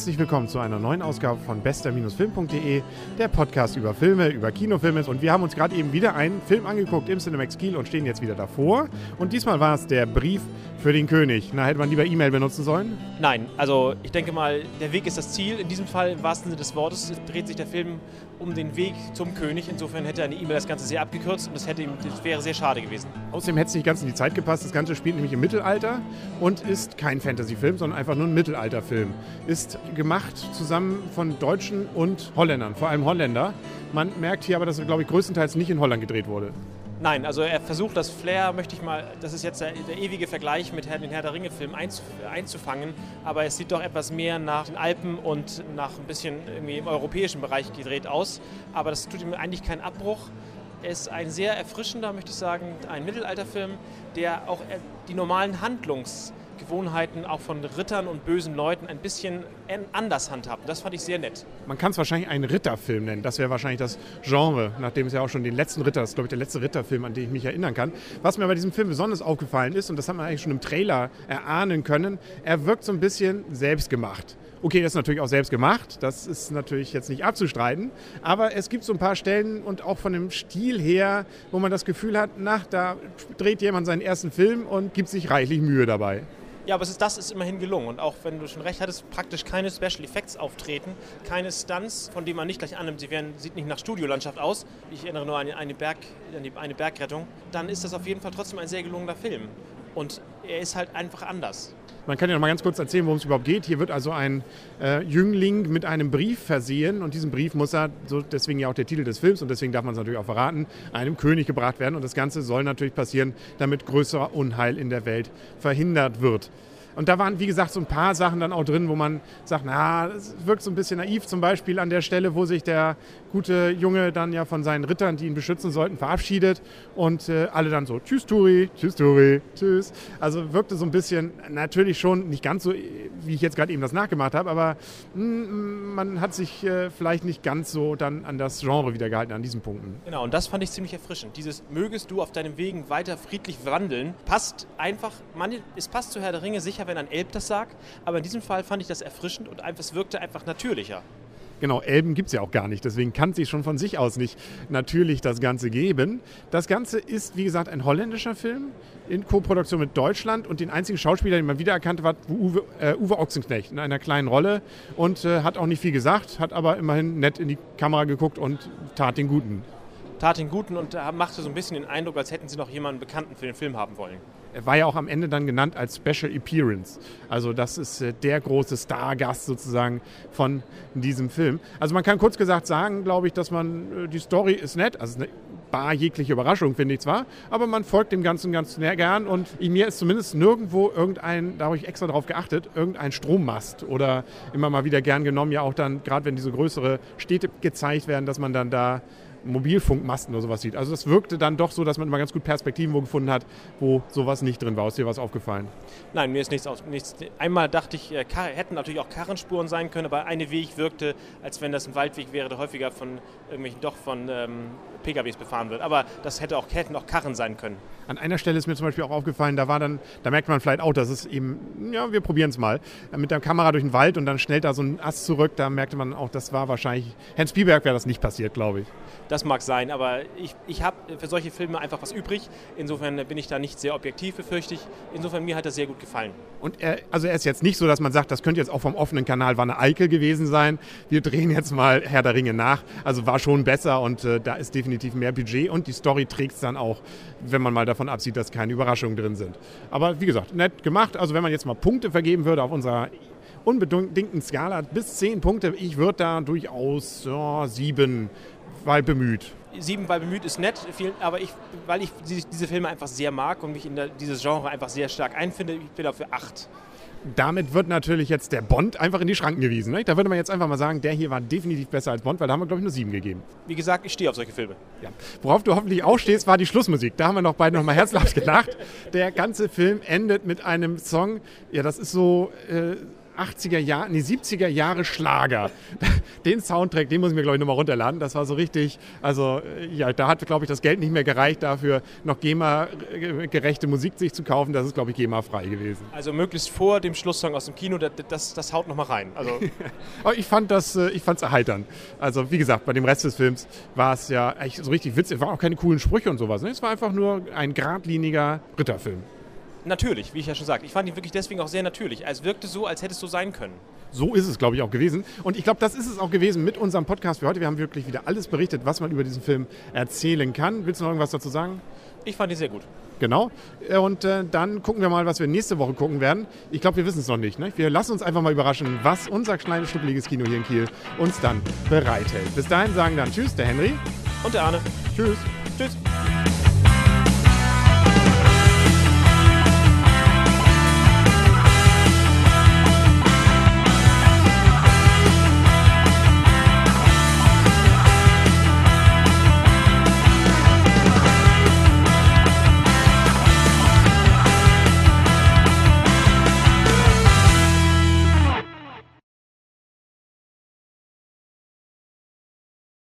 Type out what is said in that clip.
Herzlich willkommen zu einer neuen Ausgabe von bester-film.de, der Podcast über Filme, über Kinofilme. Und wir haben uns gerade eben wieder einen Film angeguckt im Cinemax Kiel und stehen jetzt wieder davor. Und diesmal war es der Brief für den König. Na, hätte man lieber E-Mail benutzen sollen? Nein, also ich denke mal, der Weg ist das Ziel. In diesem Fall, im wahrsten Sinne des Wortes, dreht sich der Film um den Weg zum König. Insofern hätte eine E-Mail das Ganze sehr abgekürzt und das, hätte ihm, das wäre sehr schade gewesen. Außerdem hätte es nicht ganz in die Zeit gepasst. Das Ganze spielt nämlich im Mittelalter und ist kein Fantasy-Film, sondern einfach nur ein Mittelalter-Film. Ist gemacht zusammen von Deutschen und Holländern, vor allem Holländer. Man merkt hier aber, dass er, glaube ich, größtenteils nicht in Holland gedreht wurde. Nein, also er versucht das Flair, möchte ich mal, das ist jetzt der, der ewige Vergleich mit den Herr der Ringe-Filmen einzuf einzufangen, aber es sieht doch etwas mehr nach den Alpen und nach ein bisschen irgendwie im europäischen Bereich gedreht aus. Aber das tut ihm eigentlich keinen Abbruch. Er ist ein sehr erfrischender, möchte ich sagen, ein Mittelalterfilm, der auch äh, die normalen Handlungs- Gewohnheiten auch von Rittern und bösen Leuten ein bisschen anders handhaben. Das fand ich sehr nett. Man kann es wahrscheinlich einen Ritterfilm nennen. Das wäre wahrscheinlich das Genre, nachdem es ja auch schon den letzten Ritter, das ist glaube ich der letzte Ritterfilm, an den ich mich erinnern kann. Was mir bei diesem Film besonders aufgefallen ist, und das hat man eigentlich schon im Trailer erahnen können, er wirkt so ein bisschen selbstgemacht. Okay, das ist natürlich auch selbst gemacht, das ist natürlich jetzt nicht abzustreiten, aber es gibt so ein paar Stellen und auch von dem Stil her, wo man das Gefühl hat, na, da dreht jemand seinen ersten Film und gibt sich reichlich Mühe dabei. Ja, aber ist, das ist immerhin gelungen. Und auch wenn du schon recht hattest, praktisch keine Special Effects auftreten, keine Stunts, von denen man nicht gleich annimmt, sie werden, sieht nicht nach Studiolandschaft aus. Ich erinnere nur an eine, Berg, an eine Bergrettung. Dann ist das auf jeden Fall trotzdem ein sehr gelungener Film. Und er ist halt einfach anders. Man kann ja noch mal ganz kurz erzählen, worum es überhaupt geht. Hier wird also ein äh, Jüngling mit einem Brief versehen und diesen Brief muss er, so deswegen ja auch der Titel des Films und deswegen darf man es natürlich auch verraten, einem König gebracht werden. Und das Ganze soll natürlich passieren, damit größerer Unheil in der Welt verhindert wird. Und da waren, wie gesagt, so ein paar Sachen dann auch drin, wo man sagt, na, das wirkt so ein bisschen naiv. Zum Beispiel an der Stelle, wo sich der gute Junge dann ja von seinen Rittern, die ihn beschützen sollten, verabschiedet. Und äh, alle dann so, tschüss Turi, tschüss Turi, tschüss. Also wirkte so ein bisschen, natürlich schon nicht ganz so, wie ich jetzt gerade eben das nachgemacht habe, aber mh, hm, man hat sich äh, vielleicht nicht ganz so dann an das Genre wieder gehalten, an diesen Punkten. Genau, und das fand ich ziemlich erfrischend. Dieses mögest du auf deinem Wegen weiter friedlich wandeln, passt einfach, man, es passt zu Herr der Ringe sicher sicher, wenn ein Elb das sagt, aber in diesem Fall fand ich das erfrischend und es wirkte einfach natürlicher. Genau, Elben gibt es ja auch gar nicht, deswegen kann sich schon von sich aus nicht natürlich das Ganze geben. Das Ganze ist, wie gesagt, ein holländischer Film in Koproduktion mit Deutschland und den einzigen Schauspieler, den man wiedererkannt hat, war Uwe, äh, Uwe Ochsenknecht in einer kleinen Rolle und äh, hat auch nicht viel gesagt, hat aber immerhin nett in die Kamera geguckt und tat den Guten. Tat den Guten und äh, machte so ein bisschen den Eindruck, als hätten sie noch jemanden Bekannten für den Film haben wollen. Er war ja auch am Ende dann genannt als Special Appearance. Also das ist äh, der große Stargast sozusagen von diesem Film. Also man kann kurz gesagt sagen, glaube ich, dass man, äh, die Story ist nett, also eine bar jegliche Überraschung, finde ich zwar, aber man folgt dem Ganzen ganz gern und mir ist zumindest nirgendwo irgendein, da habe ich extra darauf geachtet, irgendein Strommast oder immer mal wieder gern genommen, ja auch dann, gerade wenn diese größere Städte gezeigt werden, dass man dann da Mobilfunkmasten oder sowas sieht. Also das wirkte dann doch so, dass man immer ganz gut Perspektiven wo gefunden hat, wo sowas nicht drin war. Ist dir was aufgefallen? Nein, mir ist nichts aus. Nichts. Einmal dachte ich, äh, hätten natürlich auch Karrenspuren sein können, aber eine Weg wirkte, als wenn das ein Waldweg wäre, der häufiger von irgendwelchen doch von ähm, PKWs befahren wird. Aber das hätte auch, hätten auch Karren sein können. An einer Stelle ist mir zum Beispiel auch aufgefallen, da war dann, da merkt man vielleicht auch, dass es eben, ja, wir probieren es mal, mit der Kamera durch den Wald und dann schnellt da so ein Ast zurück, da merkte man auch, das war wahrscheinlich, Hans Spielberg wäre das nicht passiert, glaube ich. Das mag sein, aber ich, ich habe für solche Filme einfach was übrig. Insofern bin ich da nicht sehr objektiv, befürchte ich. Insofern mir hat das sehr gut gefallen. Und er, also er ist jetzt nicht so, dass man sagt, das könnte jetzt auch vom offenen Kanal Wanne Eickel gewesen sein. Wir drehen jetzt mal Herr der Ringe nach. Also war schon besser und äh, da ist definitiv mehr Budget und die Story trägt es dann auch, wenn man mal davon absieht, dass keine Überraschungen drin sind. Aber wie gesagt, nett gemacht. Also wenn man jetzt mal Punkte vergeben würde auf unserer unbedingten Skala bis zehn Punkte, ich würde da durchaus ja, sieben weil bemüht. Sieben, weil bemüht ist nett, aber ich, weil ich diese Filme einfach sehr mag und mich in dieses Genre einfach sehr stark einfinde, ich bin dafür acht. Damit wird natürlich jetzt der Bond einfach in die Schranken gewiesen. Ne? Da würde man jetzt einfach mal sagen, der hier war definitiv besser als Bond, weil da haben wir, glaube ich, nur sieben gegeben. Wie gesagt, ich stehe auf solche Filme. Ja. Worauf du hoffentlich auch stehst, war die Schlussmusik. Da haben wir noch beide nochmal herzhaft gelacht. Der ganze Film endet mit einem Song, ja, das ist so. Äh, 80er Jahre, nee, 70er Jahre Schlager. Den Soundtrack, den muss ich mir, glaube ich, nochmal runterladen. Das war so richtig, also äh, ja, da hat, glaube ich, das Geld nicht mehr gereicht dafür, noch GEMA-gerechte Musik sich zu kaufen. Das ist, glaube ich, GEMA-frei gewesen. Also möglichst vor dem Schlusssong aus dem Kino, das, das, das haut nochmal rein. Also ich fand das, äh, ich fand es erheiternd. Also wie gesagt, bei dem Rest des Films war es ja echt so richtig witzig. Es waren auch keine coolen Sprüche und sowas. Ne? Es war einfach nur ein geradliniger Ritterfilm. Natürlich, wie ich ja schon sagte. Ich fand ihn wirklich deswegen auch sehr natürlich. Es wirkte so, als hätte es so sein können. So ist es, glaube ich, auch gewesen. Und ich glaube, das ist es auch gewesen mit unserem Podcast für heute. Wir haben wirklich wieder alles berichtet, was man über diesen Film erzählen kann. Willst du noch irgendwas dazu sagen? Ich fand ihn sehr gut. Genau. Äh, Und äh, dann gucken wir mal, was wir nächste Woche gucken werden. Ich glaube, wir wissen es noch nicht. Ne? Wir lassen uns einfach mal überraschen, was unser kleines schnuppeliges Kino hier in Kiel uns dann bereithält. Bis dahin sagen dann Tschüss, der Henry. Und der Arne. Tschüss. Tschüss.